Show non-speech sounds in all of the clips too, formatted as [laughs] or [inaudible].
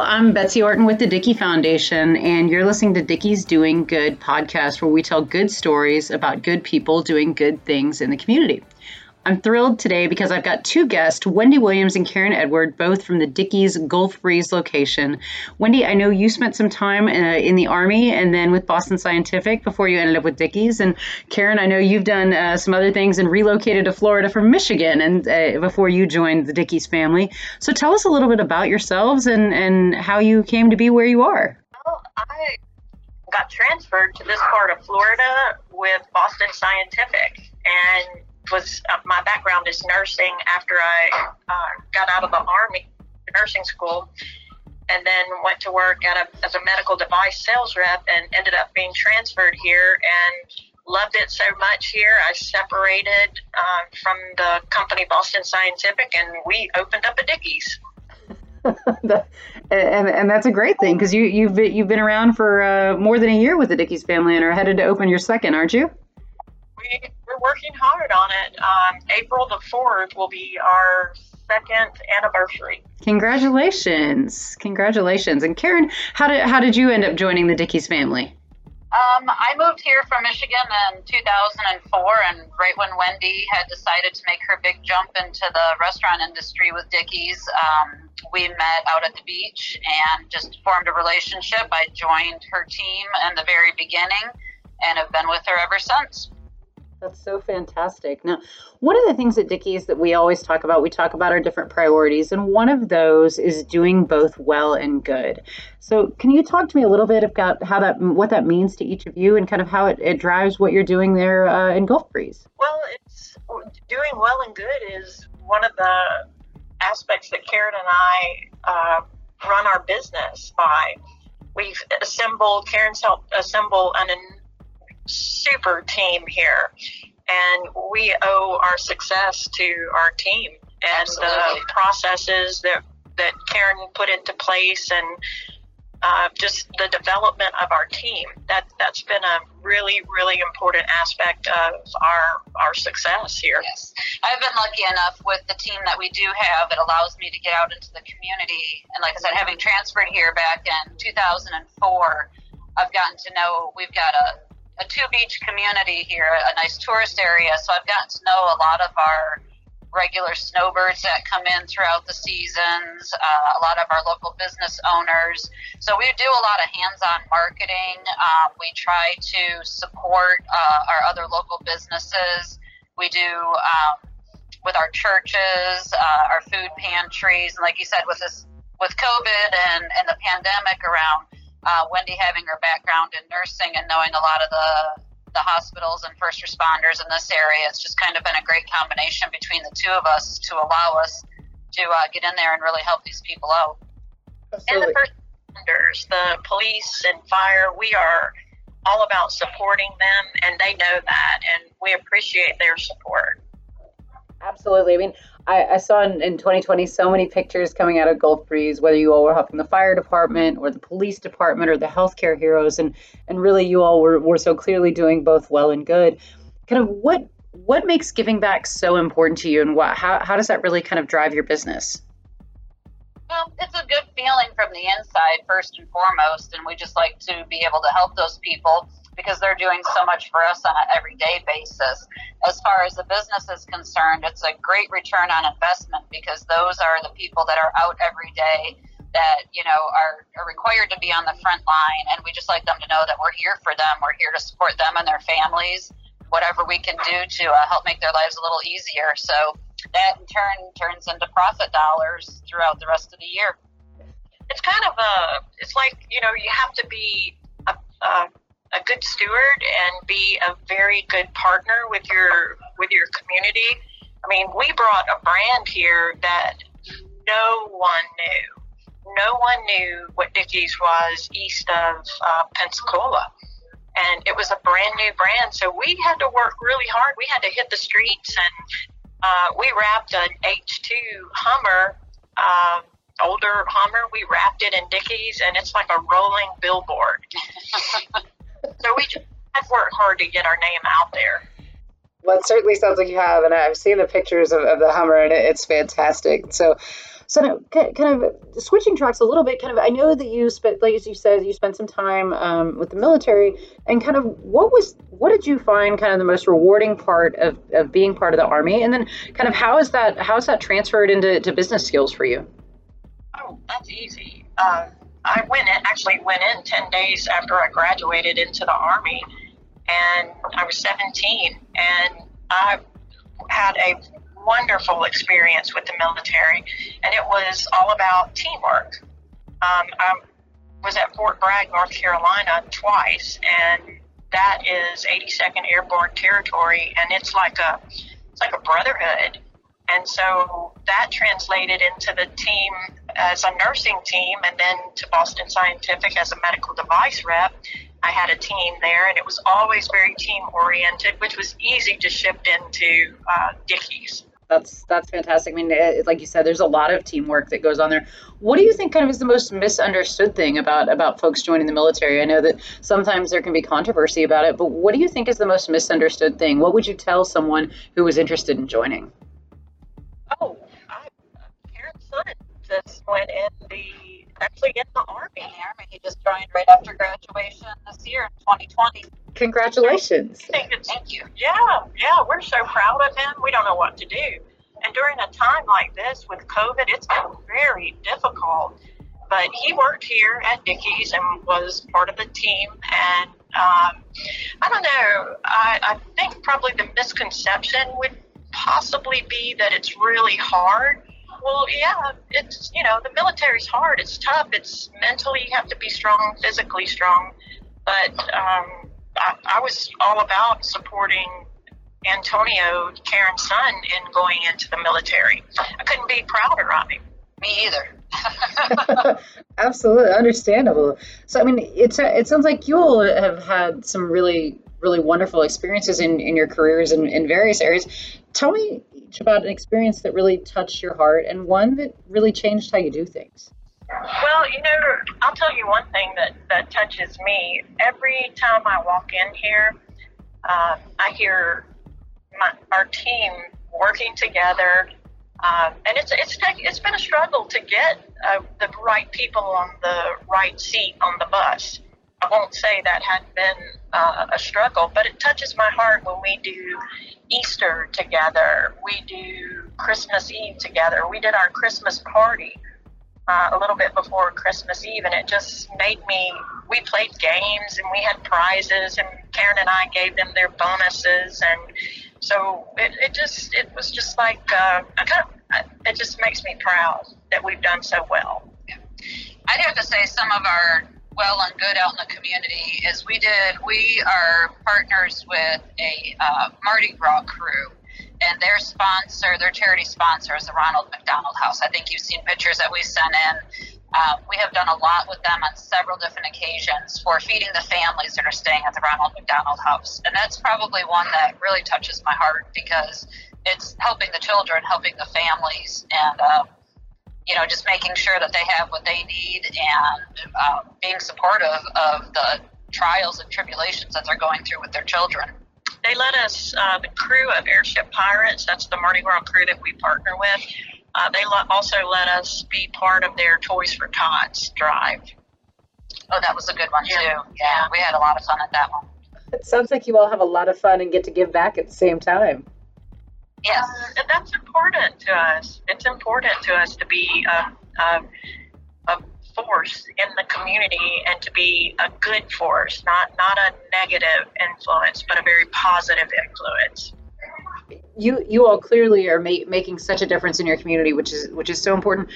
I'm Betsy Orton with the Dickey Foundation, and you're listening to Dickey's Doing Good podcast, where we tell good stories about good people doing good things in the community. I'm thrilled today because I've got two guests, Wendy Williams and Karen Edward, both from the Dickey's Gulf Breeze location. Wendy, I know you spent some time uh, in the Army and then with Boston Scientific before you ended up with Dickey's. And Karen, I know you've done uh, some other things and relocated to Florida from Michigan and uh, before you joined the Dickey's family. So tell us a little bit about yourselves and, and how you came to be where you are. Well, I got transferred to this part of Florida with Boston Scientific. And was uh, my background is nursing after I uh, got out of the army nursing school and then went to work at a, as a medical device sales rep and ended up being transferred here and loved it so much here I separated uh, from the company Boston Scientific and we opened up a Dickey's [laughs] and, and that's a great thing because you, you've, you've been around for uh, more than a year with the Dickey's family and are headed to open your second, aren't you? We, we're working hard on it. Um, April the 4th will be our second anniversary. Congratulations. Congratulations. And Karen, how did, how did you end up joining the Dickey's family? Um, I moved here from Michigan in 2004, and right when Wendy had decided to make her big jump into the restaurant industry with Dickey's, um, we met out at the beach and just formed a relationship. I joined her team in the very beginning and have been with her ever since. That's so fantastic. Now, one of the things at Dickey's that we always talk about, we talk about our different priorities, and one of those is doing both well and good. So, can you talk to me a little bit about how that, what that means to each of you, and kind of how it, it drives what you're doing there uh, in Gulf Breeze? Well, it's doing well and good is one of the aspects that Karen and I uh, run our business by. We've assembled, Karen's helped assemble an super team here, and we owe our success to our team and Absolutely. the processes that that Karen put into place and uh, just the development of our team. That that's been a really really important aspect of our our success here. Yes, I've been lucky enough with the team that we do have. It allows me to get out into the community, and like I said, having transferred here back in 2004, I've gotten to know we've got a a two beach community here, a nice tourist area. So I've gotten to know a lot of our regular snowbirds that come in throughout the seasons, uh, a lot of our local business owners. So we do a lot of hands on marketing. Um, we try to support uh, our other local businesses. We do um, with our churches, uh, our food pantries, and like you said, with this with COVID and, and the pandemic around, uh, Wendy having her background in nursing and knowing a lot of the the hospitals and first responders in this area, it's just kind of been a great combination between the two of us to allow us to uh, get in there and really help these people out. Absolutely. And the first responders, the police and fire, we are all about supporting them, and they know that, and we appreciate their support. Absolutely. I mean, I, I saw in, in 2020 so many pictures coming out of Gulf Breeze, whether you all were helping the fire department or the police department or the healthcare heroes, and and really you all were, were so clearly doing both well and good. Kind of what what makes giving back so important to you, and what how how does that really kind of drive your business? Well, it's a good feeling from the inside, first and foremost, and we just like to be able to help those people because they're doing so much for us on an everyday basis. As far as the business is concerned, it's a great return on investment because those are the people that are out every day that you know are, are required to be on the front line and we just like them to know that we're here for them. We're here to support them and their families whatever we can do to uh, help make their lives a little easier. So that in turn turns into profit dollars throughout the rest of the year. It's kind of a it's like you know you have to be a, a good steward and be a very good partner with your with your community. I mean, we brought a brand here that no one knew. No one knew what Dickey's was east of uh, Pensacola. And it was a brand new brand. So we had to work really hard. We had to hit the streets and uh, we wrapped an H2 Hummer, uh, older Hummer. We wrapped it in Dickey's, and it's like a rolling billboard. [laughs] to get our name out there. Well, it certainly sounds like you have, and I've seen the pictures of, of the Hummer, and it's fantastic. So, So now, kind of switching tracks a little bit. Kind of, I know that you spent, like as you said, you spent some time um, with the military, and kind of what was, what did you find kind of the most rewarding part of, of being part of the army, and then kind of how is that how is that transferred into to business skills for you? Oh, that's easy. Um, I went in, actually went in ten days after I graduated into the army, and I was 17, and I had a wonderful experience with the military, and it was all about teamwork. Um, I was at Fort Bragg, North Carolina, twice, and that is 82nd Airborne Territory, and it's like a it's like a brotherhood. And so that translated into the team as a nursing team, and then to Boston Scientific as a medical device rep. I had a team there, and it was always very team oriented, which was easy to shift into uh, Dickey's. That's that's fantastic. I mean, it, like you said, there's a lot of teamwork that goes on there. What do you think kind of is the most misunderstood thing about about folks joining the military? I know that sometimes there can be controversy about it, but what do you think is the most misunderstood thing? What would you tell someone who was interested in joining? Oh, I, Karen's son just went in the actually in the Army. In the Army. He just joined right after graduation this year in 2020. Congratulations. Thank you. Yeah, yeah, we're so proud of him. We don't know what to do. And during a time like this with COVID, it's been very difficult. But he worked here at Dickey's and was part of the team. And um, I don't know, I, I think probably the misconception would possibly be that it's really hard well, yeah, it's you know the military's hard. It's tough. It's mentally you have to be strong, physically strong. But um, I, I was all about supporting Antonio, Karen's son, in going into the military. I couldn't be prouder of him. Me either. [laughs] [laughs] Absolutely understandable. So I mean, it's it sounds like you all have had some really really wonderful experiences in, in your careers in, in various areas. Tell me each about an experience that really touched your heart and one that really changed how you do things. Well, you know, I'll tell you one thing that, that touches me. Every time I walk in here, um, I hear my, our team working together. Um, and it's it's it's been a struggle to get uh, the right people on the right seat on the bus. I won't say that had been uh, a struggle, but it touches my heart when we do Easter together. We do Christmas Eve together. We did our Christmas party uh, a little bit before Christmas Eve, and it just made me. We played games and we had prizes, and Karen and I gave them their bonuses, and so it, it just it was just like uh, I kind of it just makes me proud that we've done so well. I'd have to say some of our well and good out in the community is we did we are partners with a uh, Mardi Gras crew and their sponsor, their charity sponsor is the Ronald McDonald House. I think you've seen pictures that we sent in. Um, we have done a lot with them on several different occasions for feeding the families that are staying at the Ronald McDonald House. And that's probably one that really touches my heart because it's helping the children, helping the families, and uh, you know, just making sure that they have what they need and uh, being supportive of the trials and tribulations that they're going through with their children. They let us, uh, the crew of Airship Pirates, that's the Mardi Gras crew that we partner with, uh, they also let us be part of their Toys for Tots drive. Oh, that was a good one yeah. too. Yeah, we had a lot of fun at that one. It sounds like you all have a lot of fun and get to give back at the same time. Yes. That's important to us. It's important to us to be a, a, a, force in the community and to be a good force, not, not a negative influence, but a very positive influence. You, you all clearly are ma- making such a difference in your community, which is which is so important.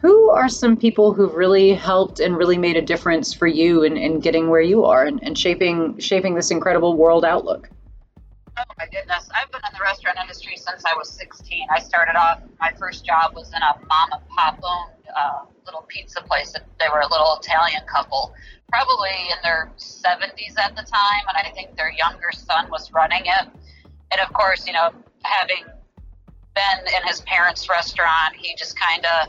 Who are some people who've really helped and really made a difference for you in, in getting where you are and, and shaping shaping this incredible world outlook? Oh my goodness. I've been in the restaurant industry since I was 16. I started off, my first job was in a mom and pop owned uh, little pizza place. They were a little Italian couple, probably in their 70s at the time, and I think their younger son was running it. And of course, you know, having been in his parents' restaurant, he just kind of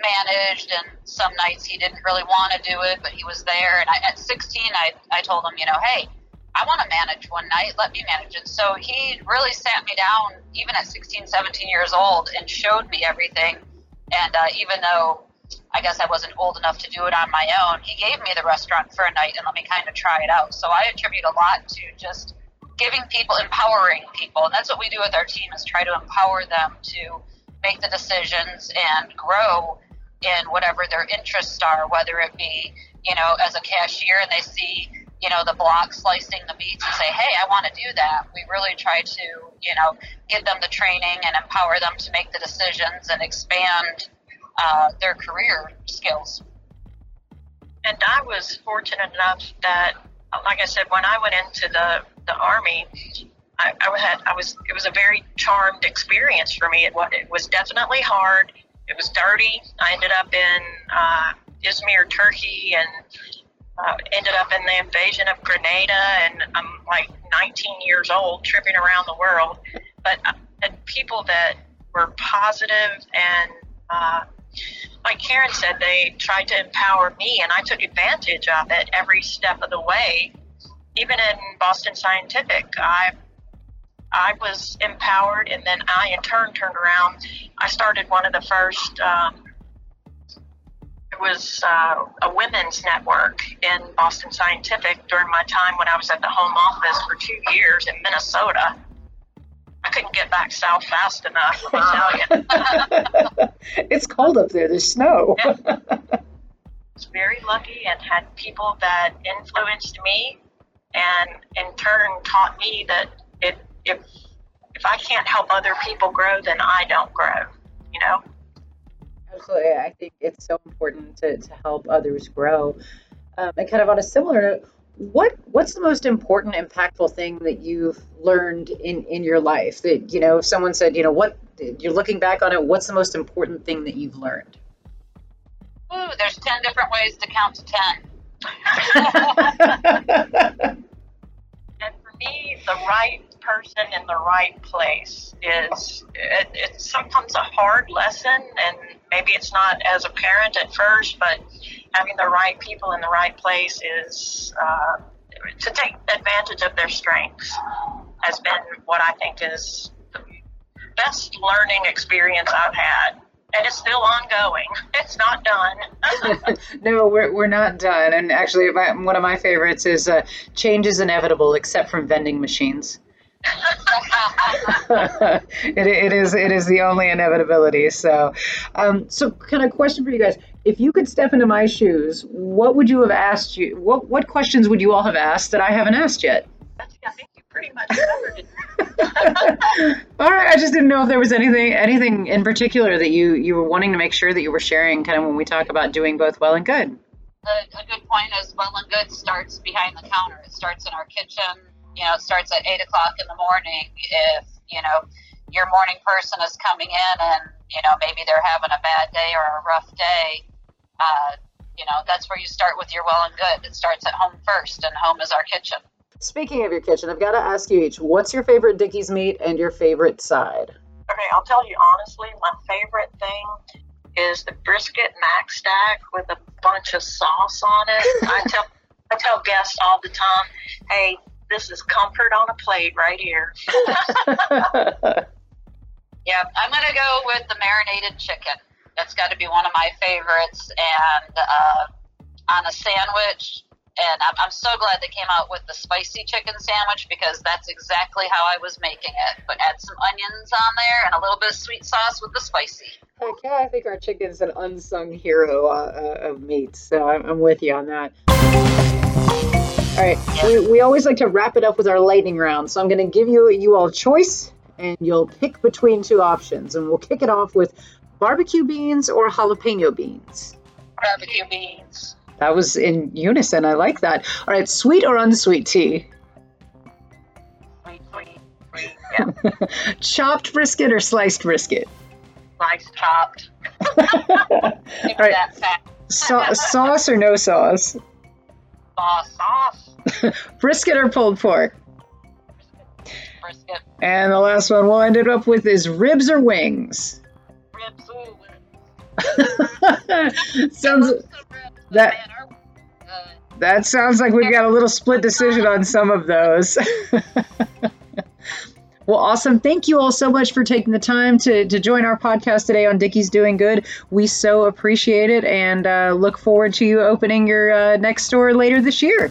managed and some nights he didn't really want to do it but he was there and I, at 16 I, I told him you know hey I want to manage one night. Let me manage it. So he really sat me down, even at 16, 17 years old, and showed me everything. And uh, even though I guess I wasn't old enough to do it on my own, he gave me the restaurant for a night and let me kind of try it out. So I attribute a lot to just giving people, empowering people. And that's what we do with our team is try to empower them to make the decisions and grow in whatever their interests are, whether it be, you know, as a cashier and they see, you know, the block slicing the meats and say, hey, I want to do that. We really try to, you know, give them the training and empower them to make the decisions and expand uh, their career skills. And I was fortunate enough that, like I said, when I went into the, the army, I, I had I was it was a very charmed experience for me. It, it was definitely hard. It was dirty. I ended up in uh, Izmir, Turkey, and uh, ended up in the invasion of Grenada. And I'm like 19 years old, tripping around the world. But uh, and people that were positive and uh, like Karen said, they tried to empower me, and I took advantage of it every step of the way. Even in Boston Scientific, I I was empowered, and then I in turn turned around. I started one of the first. Um, it was uh, a women's network in Boston Scientific during my time when I was at the home office for two years in Minnesota. I couldn't get back south fast enough. I [laughs] tell you. it's cold up there. There's snow. [laughs] yeah. I was very lucky and had people that influenced me, and in turn taught me that it if if I can't help other people grow, then I don't grow. Absolutely, I think it's so important to, to help others grow. Um, and kind of on a similar note, what what's the most important, impactful thing that you've learned in in your life? That you know, if someone said, you know, what you're looking back on it, what's the most important thing that you've learned? Ooh, there's ten different ways to count to ten. [laughs] and for me, the right person in the right place is it, it's sometimes a hard lesson and maybe it's not as apparent at first but having the right people in the right place is uh, to take advantage of their strengths has been what i think is the best learning experience i've had and it's still ongoing. [laughs] It's not done. [laughs] no, we're, we're not done. And actually, my, one of my favorites is uh, change is inevitable, except from vending machines. [laughs] it, it is it is the only inevitability. So, um, so kind of question for you guys: If you could step into my shoes, what would you have asked you? What what questions would you all have asked that I haven't asked yet? I you pretty much covered all right, I just didn't know if there was anything anything in particular that you you were wanting to make sure that you were sharing, kind of when we talk about doing both well and good. A, a good point is well and good starts behind the counter. It starts in our kitchen you know, it starts at eight o'clock in the morning. If, you know, your morning person is coming in and, you know, maybe they're having a bad day or a rough day, uh, you know, that's where you start with your well and good. It starts at home first, and home is our kitchen. Speaking of your kitchen, I've got to ask you each what's your favorite Dickey's meat and your favorite side? Okay, I'll tell you honestly, my favorite thing is the brisket mac stack with a bunch of sauce on it. [laughs] I tell I tell guests all the time, hey, this is comfort on a plate right here. [laughs] yeah, I'm going to go with the marinated chicken. That's got to be one of my favorites. And uh, on a sandwich, and I'm, I'm so glad they came out with the spicy chicken sandwich because that's exactly how I was making it. But add some onions on there and a little bit of sweet sauce with the spicy. Yeah, I think our chicken's an unsung hero uh, uh of meats, so I'm, I'm with you on that. All right, we, we always like to wrap it up with our lightning round. So I'm going to give you you all choice, and you'll pick between two options. And we'll kick it off with barbecue beans or jalapeno beans. Barbecue beans. That was in unison. I like that. All right, sweet or unsweet tea? Sweet, sweet, sweet. [laughs] Yeah. chopped brisket or sliced brisket? Sliced chopped. [laughs] All right. So- sauce or no sauce? Sauce. Sauce. [laughs] Brisket or pulled pork? Brisket. And the last one we'll end it up with is ribs or wings? Ribs. [laughs] sounds that that sounds like we've got a little split decision on some of those. [laughs] Well, awesome. Thank you all so much for taking the time to, to join our podcast today on Dickey's Doing Good. We so appreciate it and uh, look forward to you opening your uh, next store later this year.